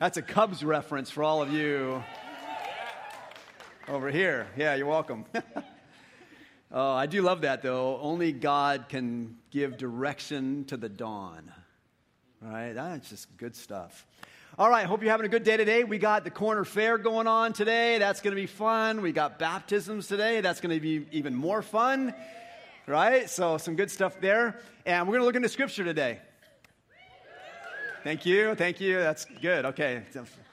That's a Cubs reference for all of you over here. Yeah, you're welcome. oh, I do love that, though. Only God can give direction to the dawn. Right? That's just good stuff. All right, hope you're having a good day today. We got the corner fair going on today. That's going to be fun. We got baptisms today. That's going to be even more fun. Right? So, some good stuff there. And we're going to look into scripture today. Thank you. Thank you. That's good. Okay.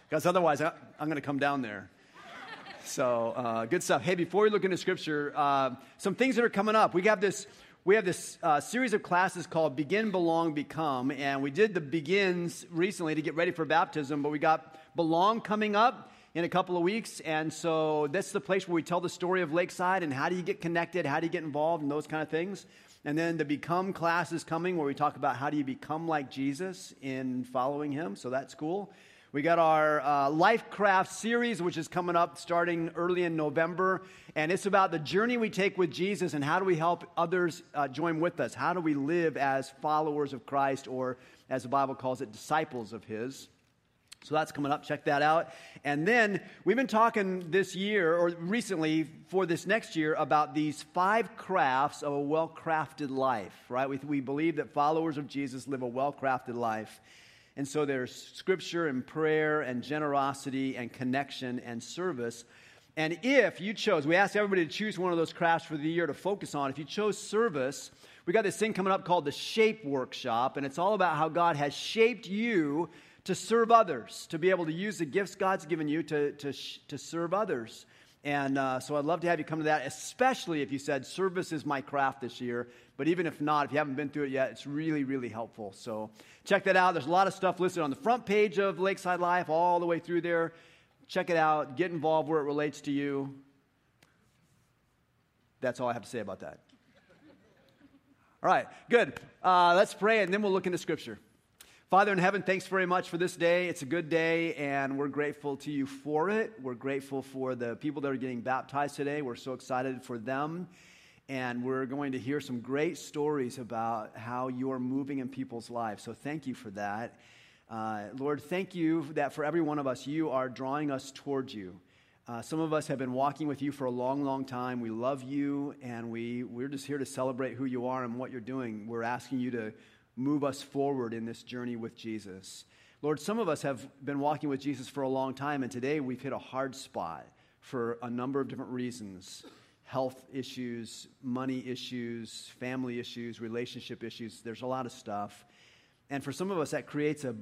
Because otherwise, I, am going to come down there. So, uh, good stuff. Hey, before we look into scripture, uh, some things that are coming up. We have this. We have this uh, series of classes called Begin, Belong, Become, and we did the begins recently to get ready for baptism, but we got Belong coming up in a couple of weeks, and so that's the place where we tell the story of Lakeside and how do you get connected, how do you get involved, and those kind of things. And then the Become class is coming where we talk about how do you become like Jesus in following him. So that's cool. We got our uh, Life Craft series, which is coming up starting early in November. And it's about the journey we take with Jesus and how do we help others uh, join with us? How do we live as followers of Christ, or as the Bible calls it, disciples of His? So that's coming up. Check that out. And then we've been talking this year, or recently for this next year, about these five crafts of a well crafted life, right? We, we believe that followers of Jesus live a well crafted life. And so there's scripture and prayer and generosity and connection and service. And if you chose, we asked everybody to choose one of those crafts for the year to focus on. If you chose service, we got this thing coming up called the Shape Workshop, and it's all about how God has shaped you to serve others, to be able to use the gifts God's given you to, to, to serve others. And uh, so I'd love to have you come to that, especially if you said service is my craft this year. But even if not, if you haven't been through it yet, it's really, really helpful. So check that out. There's a lot of stuff listed on the front page of Lakeside Life, all the way through there. Check it out. Get involved where it relates to you. That's all I have to say about that. All right, good. Uh, let's pray, and then we'll look into Scripture. Father in heaven, thanks very much for this day. It's a good day, and we're grateful to you for it. We're grateful for the people that are getting baptized today. We're so excited for them. And we're going to hear some great stories about how you're moving in people's lives. So thank you for that. Uh, Lord, thank you that for every one of us, you are drawing us towards you. Uh, some of us have been walking with you for a long, long time. We love you, and we, we're just here to celebrate who you are and what you're doing. We're asking you to move us forward in this journey with Jesus. Lord, some of us have been walking with Jesus for a long time, and today we've hit a hard spot for a number of different reasons health issues, money issues, family issues, relationship issues. There's a lot of stuff. And for some of us, that creates a,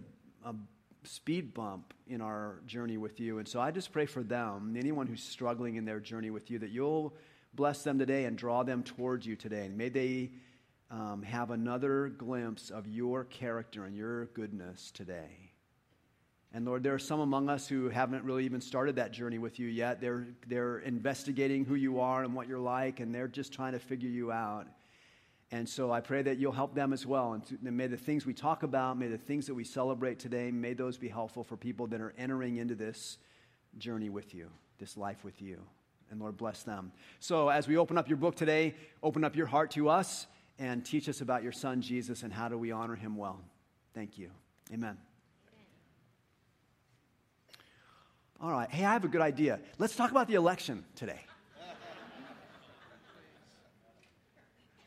a speed bump in our journey with you. And so I just pray for them, anyone who's struggling in their journey with you, that you'll bless them today and draw them towards you today. And may they um, have another glimpse of your character and your goodness today. And Lord, there are some among us who haven't really even started that journey with you yet. They're, they're investigating who you are and what you're like, and they're just trying to figure you out. And so I pray that you'll help them as well. And may the things we talk about, may the things that we celebrate today, may those be helpful for people that are entering into this journey with you, this life with you. And Lord, bless them. So as we open up your book today, open up your heart to us and teach us about your son, Jesus, and how do we honor him well. Thank you. Amen. All right. Hey, I have a good idea. Let's talk about the election today.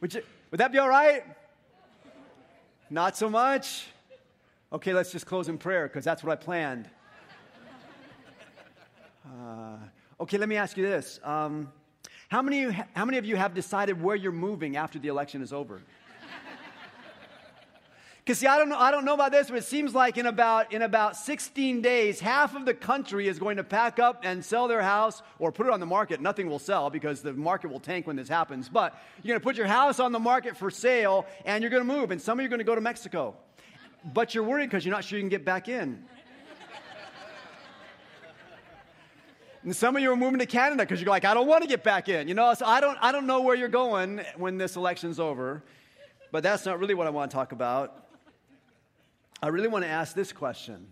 Would, you, would that be all right? Not so much? Okay, let's just close in prayer because that's what I planned. Uh, okay, let me ask you this. Um, how many, how many of you have decided where you're moving after the election is over? Because see, I don't know, I don't know about this, but it seems like in about in about 16 days, half of the country is going to pack up and sell their house or put it on the market. Nothing will sell because the market will tank when this happens. But you're going to put your house on the market for sale and you're going to move, and some of you are going to go to Mexico. But you're worried because you're not sure you can get back in. And some of you are moving to Canada because you're like, I don't want to get back in. You know, so I don't, I don't know where you're going when this election's over. But that's not really what I want to talk about. I really want to ask this question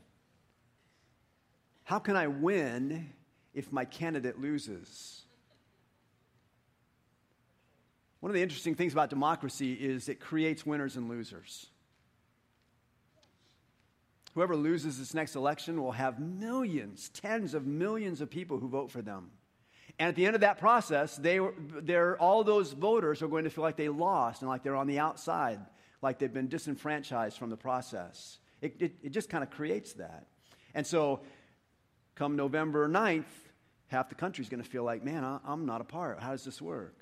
How can I win if my candidate loses? One of the interesting things about democracy is it creates winners and losers. Whoever loses this next election will have millions, tens of millions of people who vote for them. And at the end of that process, they, they're, all those voters are going to feel like they lost and like they're on the outside, like they've been disenfranchised from the process. It, it, it just kind of creates that. And so, come November 9th, half the country's going to feel like, man, I, I'm not a part. How does this work?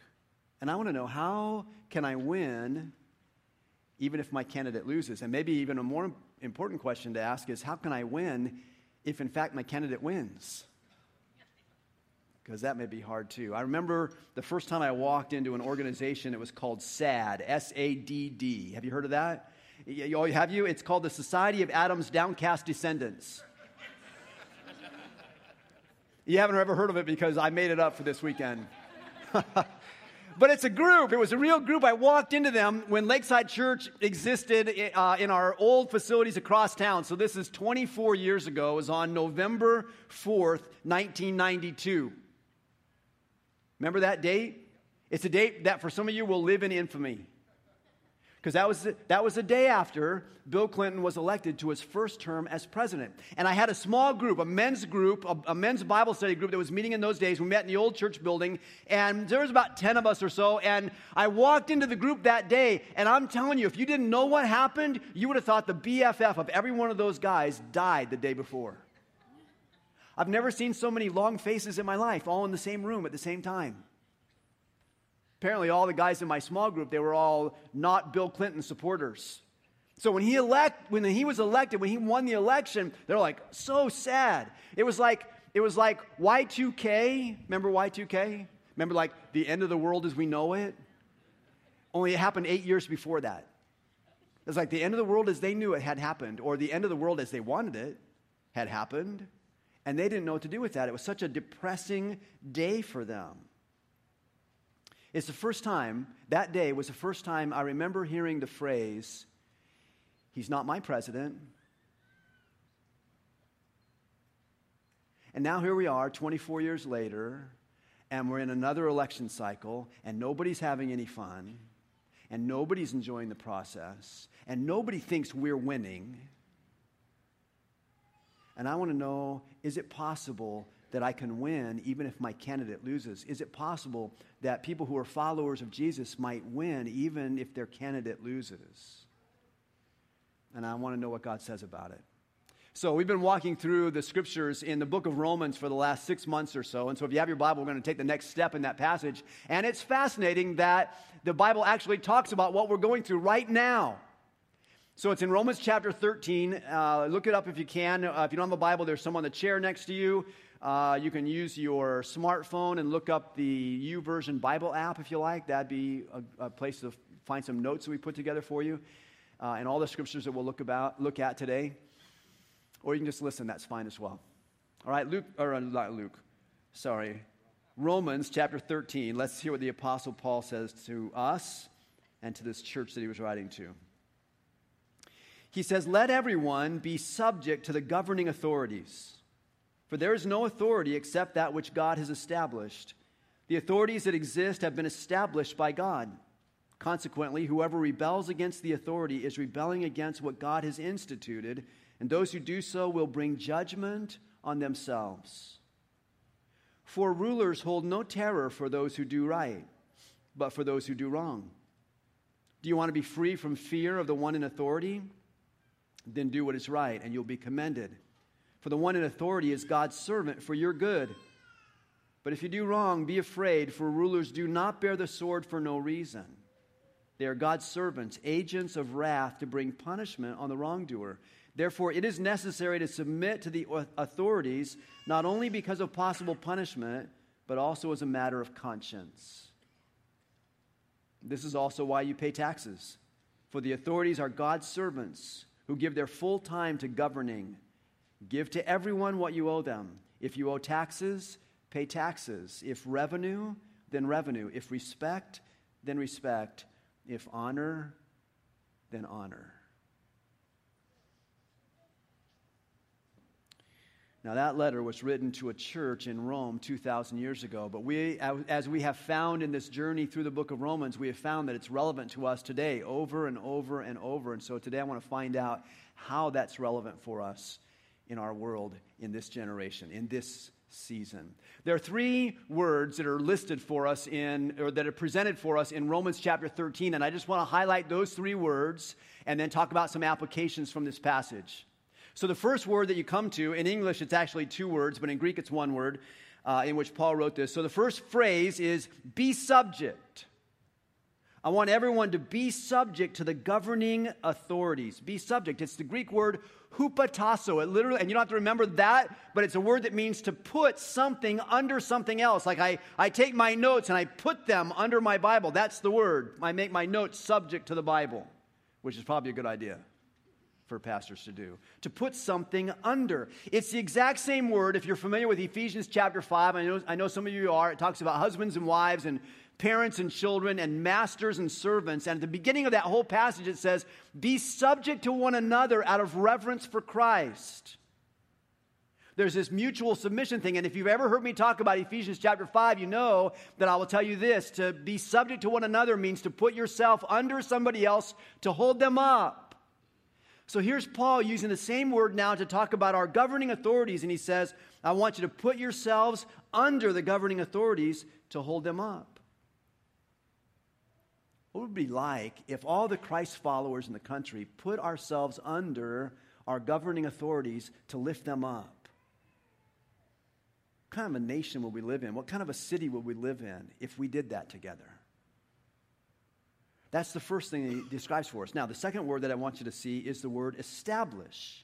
And I want to know how can I win even if my candidate loses? And maybe even a more important question to ask is how can I win if, in fact, my candidate wins? Because that may be hard too. I remember the first time I walked into an organization, it was called SAD, S A D D. Have you heard of that? You, Have you? It's called the Society of Adam's Downcast Descendants. you haven't ever heard of it because I made it up for this weekend. But it's a group. It was a real group. I walked into them when Lakeside Church existed uh, in our old facilities across town. So this is 24 years ago. It was on November 4th, 1992. Remember that date? It's a date that for some of you will live in infamy because that was, that was the day after Bill Clinton was elected to his first term as president. And I had a small group, a men's group, a, a, men's Bible study group that was meeting in those days. We met in the old church building, and there was about 10 of us or so. And I walked into the group that day, and I'm telling you, if you didn't know what happened, you would have thought the BFF of every one of those guys died the day before. I've never seen so many long faces in my life, all in the same room at the same time apparently all the guys in my small group, they were all not Bill Clinton supporters. So when he elect, when he was elected, when he won the election, they're like so sad. It was like it was like Y2K. Remember Y2K? Remember like the end of the world as we know it? Only it happened eight years before that. It's like the end of the world as they knew it had happened, or the end of the world as they wanted it had happened, and they didn't know what to do with that. It was such a depressing day for them. It's the first time, that day was the first time I remember hearing the phrase, He's not my president. And now here we are, 24 years later, and we're in another election cycle, and nobody's having any fun, and nobody's enjoying the process, and nobody thinks we're winning. And I want to know is it possible that I can win even if my candidate loses? Is it possible that people who are followers of Jesus might win even if their candidate loses? And I want to know what God says about it. So, we've been walking through the scriptures in the book of Romans for the last six months or so. And so, if you have your Bible, we're going to take the next step in that passage. And it's fascinating that the Bible actually talks about what we're going through right now. So it's in Romans chapter 13. Uh, look it up if you can. Uh, if you don't have a Bible, there's some on the chair next to you. Uh, you can use your smartphone and look up the YouVersion Bible app if you like. That'd be a, a place to find some notes that we put together for you uh, and all the scriptures that we'll look, about, look at today. Or you can just listen, that's fine as well. All right, Luke, or uh, not Luke, sorry. Romans chapter 13. Let's hear what the Apostle Paul says to us and to this church that he was writing to. He says, Let everyone be subject to the governing authorities, for there is no authority except that which God has established. The authorities that exist have been established by God. Consequently, whoever rebels against the authority is rebelling against what God has instituted, and those who do so will bring judgment on themselves. For rulers hold no terror for those who do right, but for those who do wrong. Do you want to be free from fear of the one in authority? then do what is right, and you'll be commended. For the one in authority is God's servant for your good. But if you do wrong, be afraid, for rulers do not bear the sword for no reason. They are God's servants, agents of wrath to bring punishment on the wrongdoer. Therefore, it is necessary to submit to the authorities, not only because of possible punishment, but also as a matter of conscience. This is also why you pay taxes, for the authorities are God's servants who give their full time to governing. Give to everyone what you owe them. If you owe taxes, pay taxes. If revenue, then revenue. If respect, then respect. If honor, then honor. Now, that letter was written to a church in Rome 2,000 years ago, but we, as we have found in this journey through the book of Romans, we have found that it's relevant to us today over and over and over. And so today I want to find out how that's relevant for us in our world, in this generation, in this season. There are three words that are listed for us in, or that are presented for us in Romans chapter 13, and I just want to highlight those three words and then talk about some applications from this passage. So, the first word that you come to, in English it's actually two words, but in Greek it's one word uh, in which Paul wrote this. So, the first phrase is be subject. I want everyone to be subject to the governing authorities. Be subject. It's the Greek word hupotasso. It literally, and you don't have to remember that, but it's a word that means to put something under something else. Like I, I take my notes and I put them under my Bible. That's the word. I make my notes subject to the Bible, which is probably a good idea for pastors to do to put something under it's the exact same word if you're familiar with ephesians chapter 5 i know, I know some of you are it talks about husbands and wives and parents and children and masters and servants and at the beginning of that whole passage it says be subject to one another out of reverence for christ there's this mutual submission thing. And if you've ever heard me talk about Ephesians chapter 5, you know that I will tell you this to be subject to one another means to put yourself under somebody else to hold them up. So here's Paul using the same word now to talk about our governing authorities. And he says, I want you to put yourselves under the governing authorities to hold them up. What would it be like if all the Christ followers in the country put ourselves under our governing authorities to lift them up? What kind of a nation would we live in? What kind of a city would we live in if we did that together? That's the first thing he describes for us. Now, the second word that I want you to see is the word establish.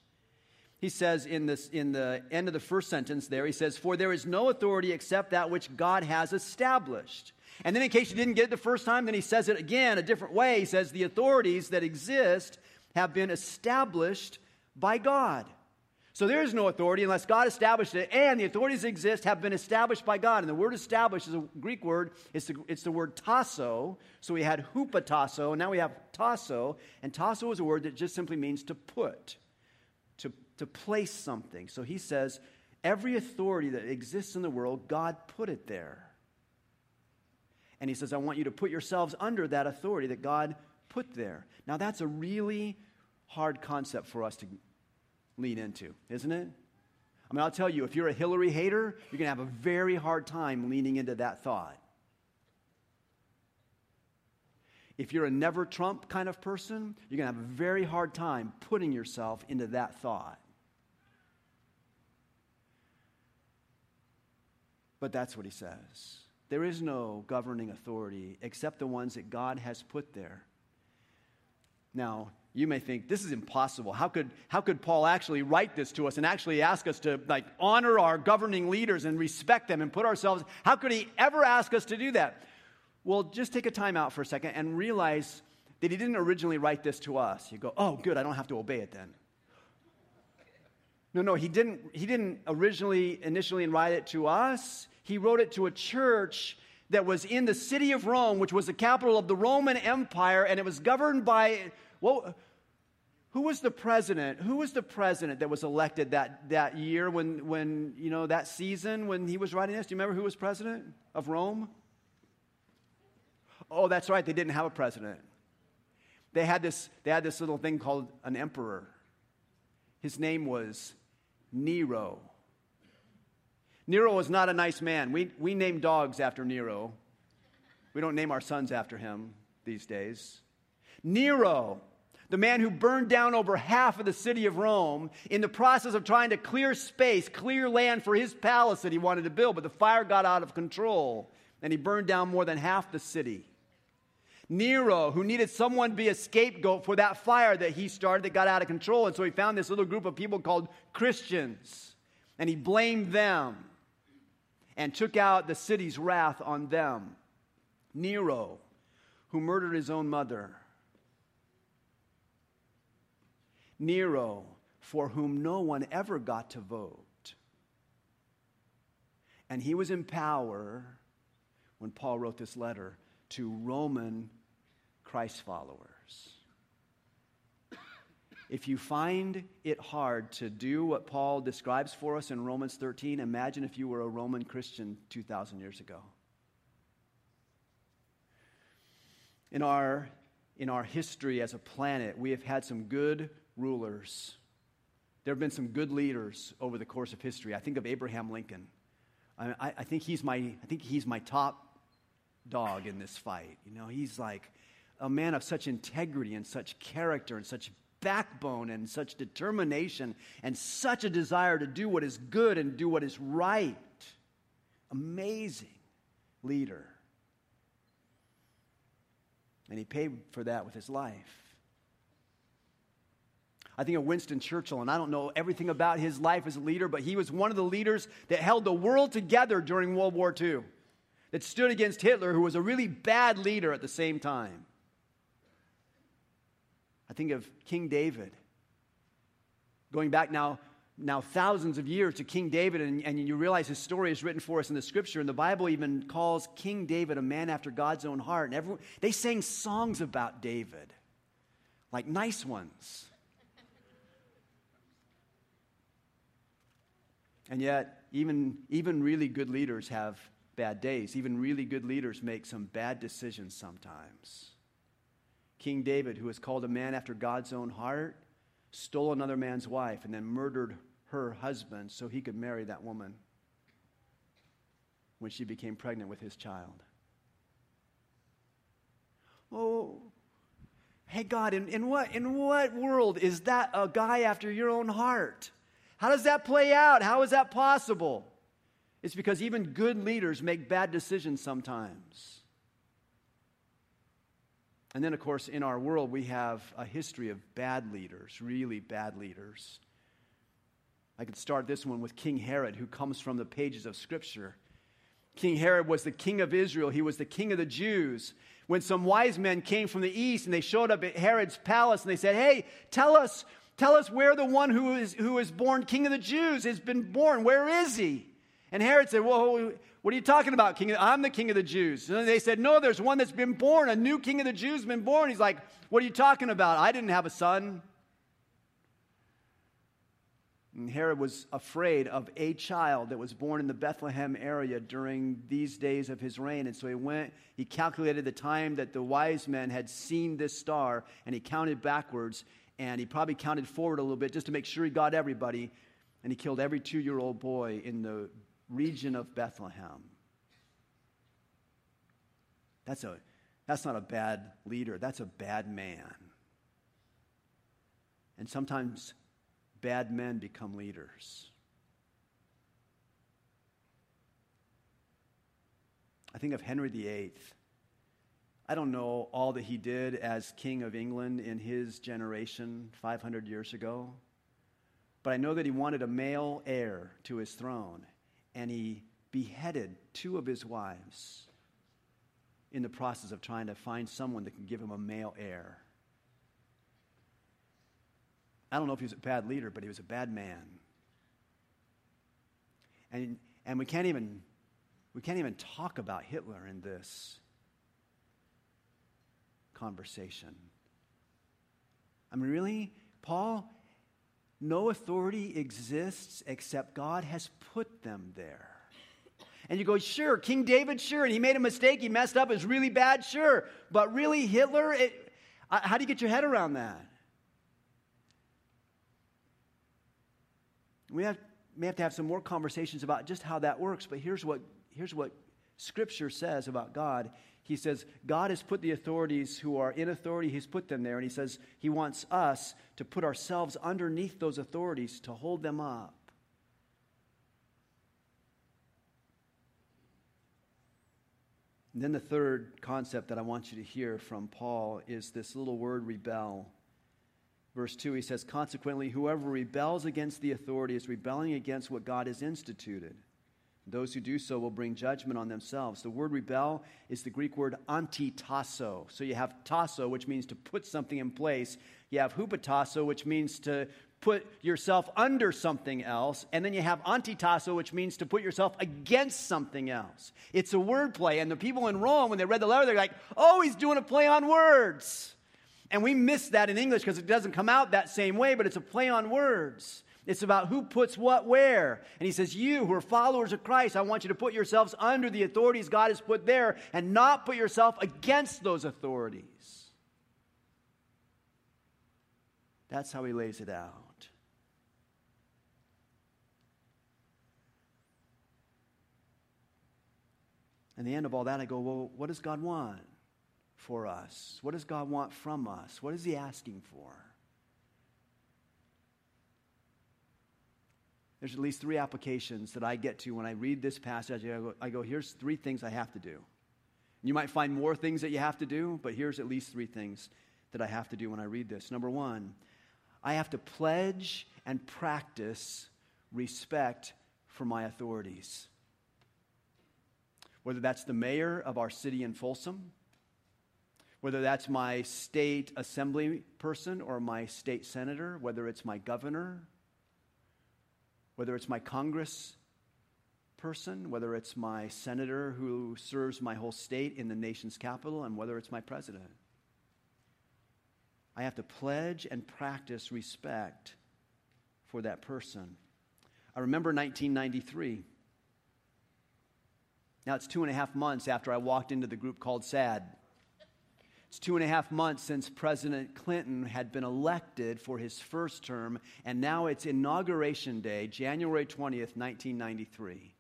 He says in, this, in the end of the first sentence there, he says, For there is no authority except that which God has established. And then, in case you didn't get it the first time, then he says it again a different way. He says, The authorities that exist have been established by God. So there is no authority unless God established it, and the authorities that exist have been established by God. And the word established is a Greek word, it's the, it's the word tasso. So we had hupotasso, and now we have tasso. And tasso is a word that just simply means to put, to place something. So he says, every authority that exists in the world, God put it there. And he says, I want you to put yourselves under that authority that God put there. Now, that's a really hard concept for us to lean into, isn't it? I mean, I'll tell you, if you're a Hillary hater, you're going to have a very hard time leaning into that thought. If you're a never Trump kind of person, you're going to have a very hard time putting yourself into that thought. But that's what he says. There is no governing authority except the ones that God has put there. Now, you may think this is impossible. How could, how could paul actually write this to us and actually ask us to like honor our governing leaders and respect them and put ourselves how could he ever ask us to do that? Well just take a time out for a second and realize that he didn't originally write this to us. You go oh good i don't have to obey it then. No no he didn't he didn't originally initially write it to us he wrote it to a church that was in the city of rome which was the capital of the roman empire and it was governed by well, who was the president? Who was the president that was elected that, that year when, when, you know, that season when he was writing this? Do you remember who was president of Rome? Oh, that's right. They didn't have a president. They had this, they had this little thing called an emperor. His name was Nero. Nero was not a nice man. We, we name dogs after Nero. We don't name our sons after him these days. Nero the man who burned down over half of the city of Rome in the process of trying to clear space, clear land for his palace that he wanted to build, but the fire got out of control and he burned down more than half the city. Nero, who needed someone to be a scapegoat for that fire that he started that got out of control. And so he found this little group of people called Christians and he blamed them and took out the city's wrath on them. Nero, who murdered his own mother Nero, for whom no one ever got to vote. And he was in power when Paul wrote this letter to Roman Christ followers. If you find it hard to do what Paul describes for us in Romans 13, imagine if you were a Roman Christian 2,000 years ago. In our, in our history as a planet, we have had some good rulers. There have been some good leaders over the course of history. I think of Abraham Lincoln. I, I, think, he's my, I think he's my top dog in this fight. You know, he's like a man of such integrity and such character and such backbone and such determination and such a desire to do what is good and do what is right. Amazing leader. And he paid for that with his life. I think of Winston Churchill, and I don't know everything about his life as a leader, but he was one of the leaders that held the world together during World War II, that stood against Hitler, who was a really bad leader at the same time. I think of King David. Going back now, now thousands of years to King David, and, and you realize his story is written for us in the scripture, and the Bible even calls King David a man after God's own heart. And everyone, they sang songs about David, like nice ones. And yet, even, even really good leaders have bad days. Even really good leaders make some bad decisions sometimes. King David, who was called a man after God's own heart, stole another man's wife and then murdered her husband so he could marry that woman when she became pregnant with his child. Oh, hey, God, in, in, what, in what world is that a guy after your own heart? How does that play out? How is that possible? It's because even good leaders make bad decisions sometimes. And then, of course, in our world, we have a history of bad leaders, really bad leaders. I could start this one with King Herod, who comes from the pages of Scripture. King Herod was the king of Israel, he was the king of the Jews. When some wise men came from the east and they showed up at Herod's palace and they said, Hey, tell us, tell us where the one who is, who is born king of the Jews has been born. Where is he? And Herod said, Well, what are you talking about, king? I'm the king of the Jews. And they said, No, there's one that's been born. A new king of the Jews has been born. He's like, What are you talking about? I didn't have a son. And Herod was afraid of a child that was born in the Bethlehem area during these days of his reign. And so he went, he calculated the time that the wise men had seen this star, and he counted backwards, and he probably counted forward a little bit just to make sure he got everybody. And he killed every two year old boy in the region of Bethlehem. That's, a, that's not a bad leader, that's a bad man. And sometimes bad men become leaders. I think of Henry VIII. I don't know all that he did as King of England in his generation 500 years ago, but I know that he wanted a male heir to his throne and he beheaded two of his wives in the process of trying to find someone that can give him a male heir. I don't know if he was a bad leader, but he was a bad man. And, and we, can't even, we can't even talk about Hitler in this conversation. I mean, really? Paul no authority exists except God has put them there. And you go, sure, King David, sure, and he made a mistake, he messed up, it's really bad, sure. But really, Hitler, it, how do you get your head around that? We have, may have to have some more conversations about just how that works, but here's what, here's what Scripture says about God he says, God has put the authorities who are in authority, He's put them there. And He says He wants us to put ourselves underneath those authorities to hold them up. And then the third concept that I want you to hear from Paul is this little word rebel. Verse 2, he says, Consequently, whoever rebels against the authority is rebelling against what God has instituted. Those who do so will bring judgment on themselves. The word rebel is the Greek word antitasso. So you have tasso, which means to put something in place. You have hupotasso, which means to put yourself under something else. And then you have antitasso, which means to put yourself against something else. It's a word play. And the people in Rome, when they read the letter, they're like, oh, he's doing a play on words. And we miss that in English because it doesn't come out that same way, but it's a play on words. It's about who puts what where. And he says, You who are followers of Christ, I want you to put yourselves under the authorities God has put there and not put yourself against those authorities. That's how he lays it out. And the end of all that, I go, Well, what does God want for us? What does God want from us? What is he asking for? There's at least three applications that I get to when I read this passage. I go, I go, here's three things I have to do. You might find more things that you have to do, but here's at least three things that I have to do when I read this. Number one, I have to pledge and practice respect for my authorities. Whether that's the mayor of our city in Folsom, whether that's my state assembly person or my state senator, whether it's my governor whether it's my Congress person, whether it's my senator who serves my whole state in the nation's capital, and whether it's my president. I have to pledge and practice respect for that person. I remember 1993. Now it's two and a half months after I walked into the group called SAD. It's two and a half months since President Clinton had been elected for his first term, and now it's Inauguration Day, January 20th, 1993.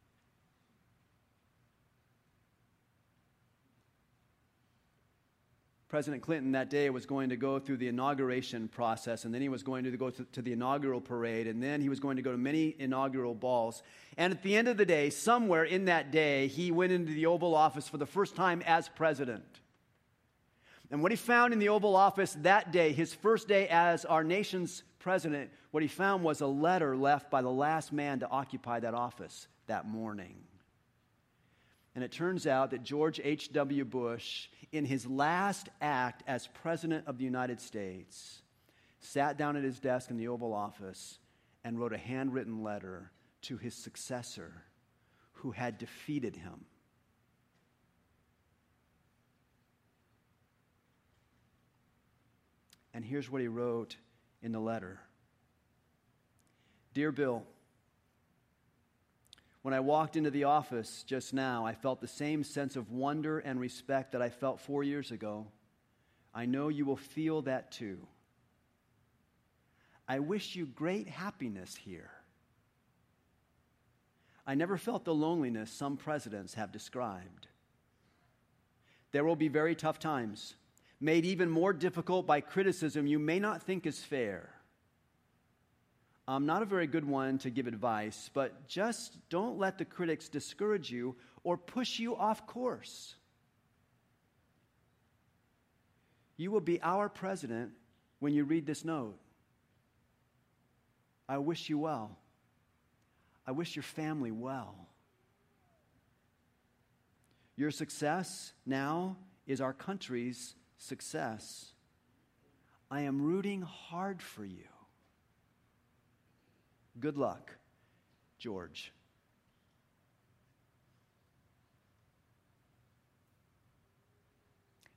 President Clinton that day was going to go through the inauguration process, and then he was going to go to, to, the inaugural parade, and then he was going to go to many inaugural balls. And at the end of the day, somewhere in that day, he went into the Oval Office for the first time as president. And what he found in the Oval Office that day, his first day as our nation's president, what he found was a letter left by the last man to occupy that office that morning. And it turns out that George H.W. Bush, in his last act as President of the United States, sat down at his desk in the Oval Office and wrote a handwritten letter to his successor who had defeated him And here's what he wrote in the letter Dear Bill, when I walked into the office just now, I felt the same sense of wonder and respect that I felt four years ago. I know you will feel that too. I wish you great happiness here. I never felt the loneliness some presidents have described. There will be very tough times made even more difficult by criticism you may not think is fair. I'm not a very good one to give advice, but just don't let the critics discourage you or push you off course. You will be our president when you read this note. I wish you well. I wish your family well. Your success now is our country's success. I am rooting hard for you. Good luck, George.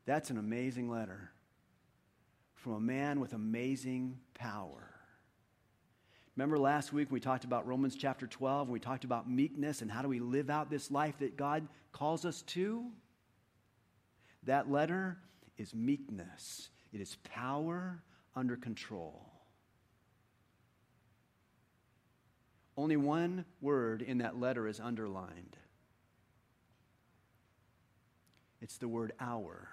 That's an amazing letter from a man with amazing power. Remember last week we talked about Romans chapter 12, we talked about meekness and how do we live out this life that God calls us to? That letter is meekness, it is power under control. Only one word in that letter is underlined. It's the word our.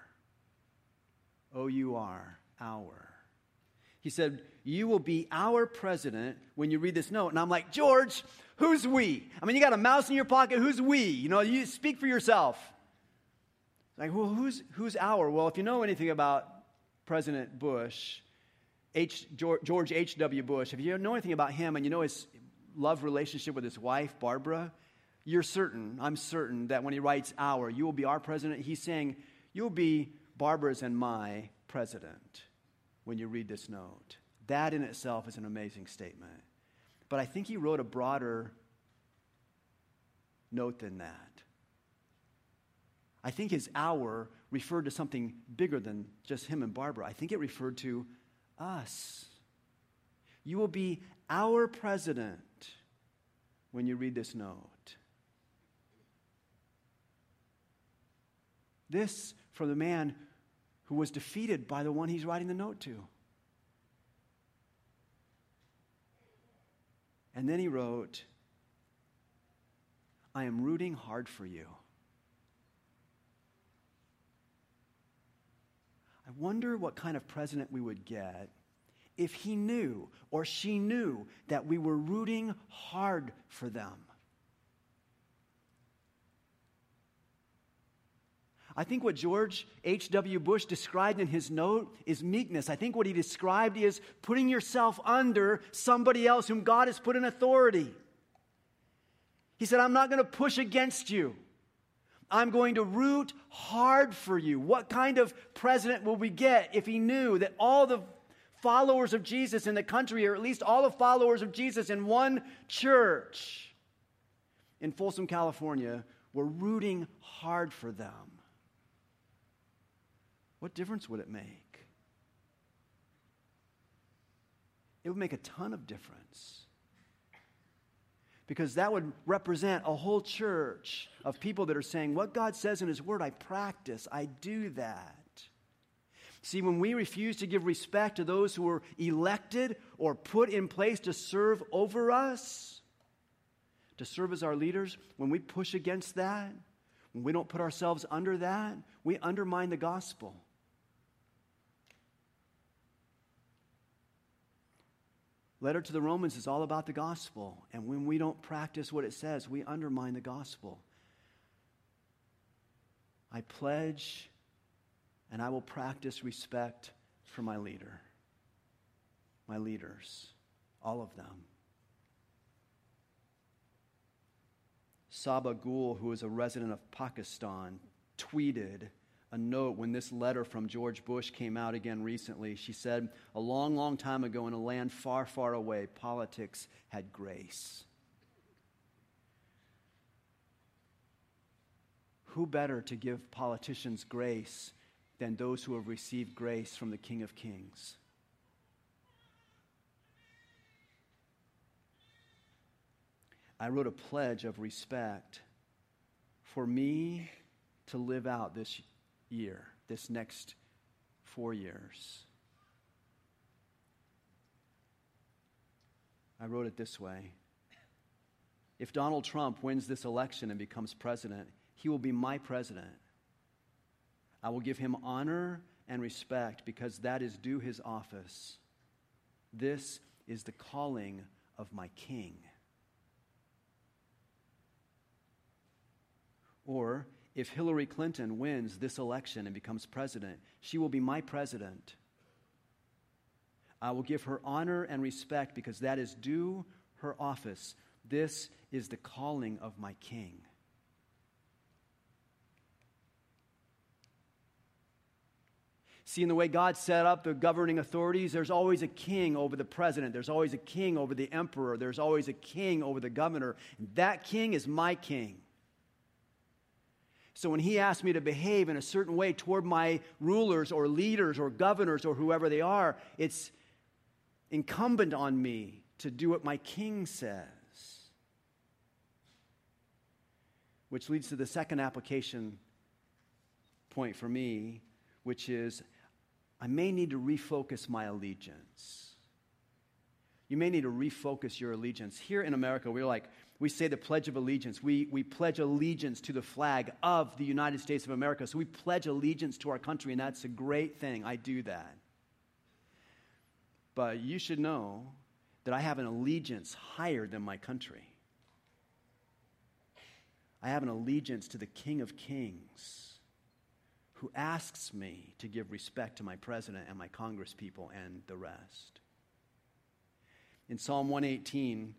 O U R, our. He said, You will be our president when you read this note. And I'm like, George, who's we? I mean, you got a mouse in your pocket. Who's we? You know, you speak for yourself. Like, well, who's, who's our? Well, if you know anything about President Bush, H, George H.W. Bush, if you know anything about him and you know his love relationship with his wife, Barbara, you're certain, I'm certain, that when he writes our, you will be our president, he's saying, you'll be Barbara's and my president when you read this note. That in itself is an amazing statement. But I think he wrote a broader note than that. I think his our referred to something bigger than just him and Barbara. I think it referred to us. You will be our president when you read this note. This from the man who was defeated by the one he's writing the note to. And then he wrote, I am rooting hard for you. I wonder what kind of president we would get if he knew or she knew that we were rooting hard for them. I think what George H.W. Bush described in his note is meekness. I think what he described is putting yourself under somebody else whom God has put in authority. He said, I'm not going to push against you. I'm going to root hard for you. What kind of president will we get if he knew that all the followers of Jesus in the country, or at least all the followers of Jesus in one church in Folsom, California, were rooting hard for them? What difference would it make? It would make a ton of difference because that would represent a whole church of people that are saying, What God says in His Word, I practice, I do that. See, when we refuse to give respect to those who are elected or put in place to serve over us, to serve as our leaders, when we push against that, when we don't put ourselves under that, we undermine the gospel. Letter to the Romans is all about the gospel. And when we don't practice what it says, we undermine the gospel. I pledge and I will practice respect for my leader, my leaders, all of them. Saba Ghul, who is a resident of Pakistan, tweeted a note when this letter from George Bush came out again recently. She said, A long, long time ago in a land far, far away, politics had grace. Who better to give politicians grace than those who have received grace from the King of Kings? I wrote a pledge of respect for me to live out this year, this next four years. I wrote it this way If Donald Trump wins this election and becomes president, he will be my president. I will give him honor and respect because that is due his office. This is the calling of my king. Or, if Hillary Clinton wins this election and becomes president, she will be my president. I will give her honor and respect because that is due her office. This is the calling of my king. See, in the way God set up the governing authorities, there's always a king over the president. There's always a king over the emperor. There's always a king over the governor. And that king is my king. So when he asks me to behave in a certain way toward my rulers or leaders or governors or whoever they are, it's incumbent on me to do what my king says. Which leads to the second application point for me, which is I may need to refocus my allegiance. You may need to refocus your allegiance. Here in America, we're like, we say the Pledge of Allegiance. We, we pledge allegiance to the flag of the United States of America. So we pledge allegiance to our country, and that's a great thing. I do that. But you should know that I have an allegiance higher than my country. I have an allegiance to the King of Kings who asks me to give respect to my president and my congresspeople and the rest. In Psalm 118,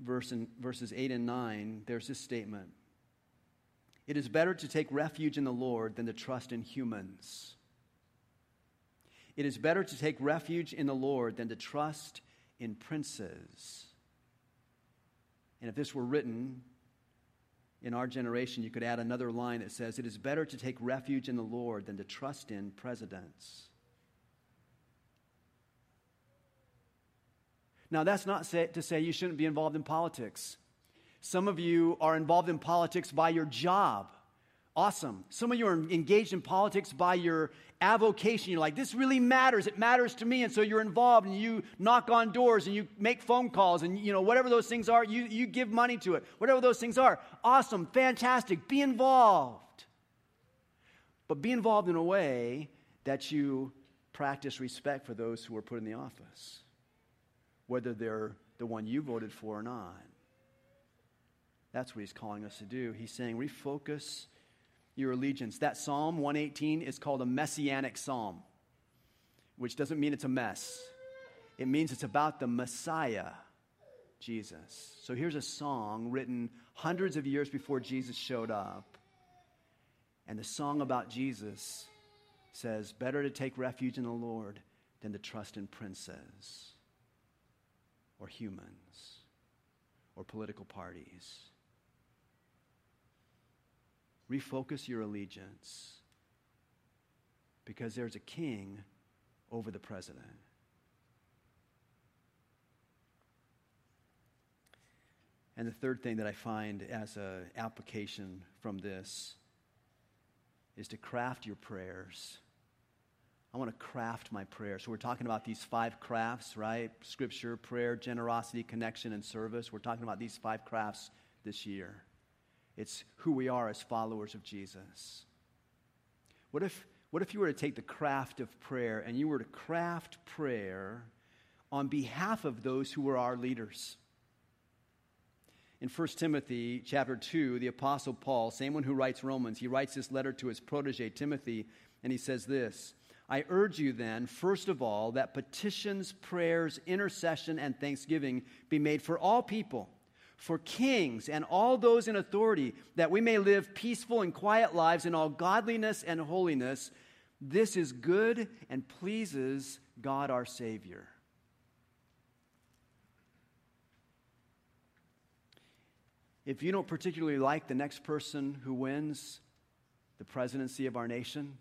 verse in, verses 8 and 9, there's this statement It is better to take refuge in the Lord than to trust in humans. It is better to take refuge in the Lord than to trust in princes. And if this were written in our generation, you could add another line that says, It is better to take refuge in the Lord than to trust in presidents. Now, that's not to say you shouldn't be involved in politics. Some of you are involved in politics by your job. Awesome. Some of you are engaged in politics by your avocation. You're like, this really matters. It matters to me. And so you're involved and you knock on doors and you make phone calls and, you know, whatever those things are, you, you give money to it. Whatever those things are. Awesome. Fantastic. Be involved. But be involved in a way that you practice respect for those who are put in the office, whether they're the one you voted for or not. That's what he's calling us to do. He's saying, refocus your allegiance. That Psalm 118 is called a messianic psalm, which doesn't mean it's a mess. It means it's about the Messiah, Jesus. So here's a song written hundreds of years before Jesus showed up. And the song about Jesus says, Better to take refuge in the Lord than to trust in princes or humans or political parties refocus your allegiance because there's a king over the president. And the third thing that I find as an application from this is to craft your prayers. I want to craft my prayer. So, we're talking about these five crafts, right? Scripture, prayer, generosity, connection, and service. We're talking about these five crafts this year. It's who we are as followers of Jesus. What if, what if you were to take the craft of prayer and you were to craft prayer on behalf of those who are our leaders? In 1 Timothy chapter 2, the Apostle Paul, same one who writes Romans, he writes this letter to his protege Timothy, and he says this I urge you then, first of all, that petitions, prayers, intercession, and thanksgiving be made for all people for kings and all those in authority, that we may live peaceful and quiet lives in all godliness and holiness. This is good and pleases God our Savior. If you don't particularly like the next person who wins the presidency of our nation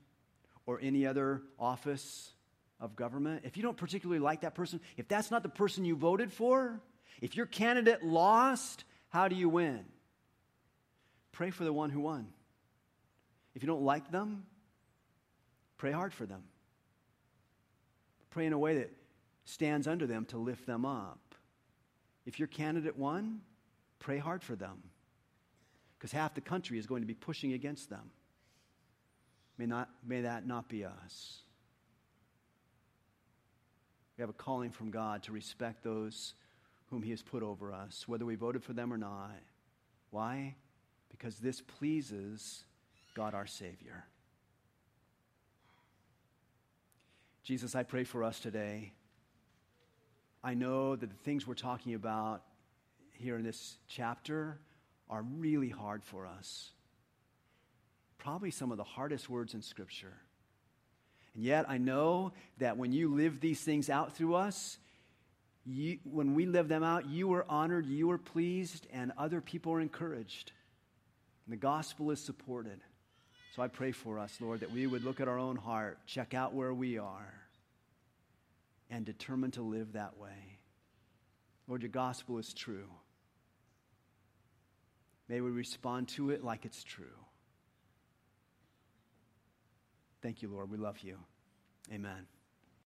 or any other office of government, if you don't particularly like that person, if that's not the person you voted for, if your candidate lost, how do you win? Pray for the one who won. If you don't like them, pray hard for them. Pray in a way that stands under them to lift them up. If your candidate won, pray hard for them. Because half the country is going to be pushing against them. May, not, may that not be us. We have a calling from God to respect those whom he has put over us, whether we voted for them or not. Why? Because this pleases God our Savior. Jesus, I pray for us today. I know that the things we're talking about here in this chapter are really hard for us. Probably some of the hardest words in Scripture. And yet, I know that when you live these things out through us, you, when we live them out, you are honored, you are pleased, and other people are encouraged. And the gospel is supported. So I pray for us, Lord, that we would look at our own heart, check out where we are, and determine to live that way. Lord, your gospel is true. May we respond to it like it's true. Thank you, Lord. We love you. Amen.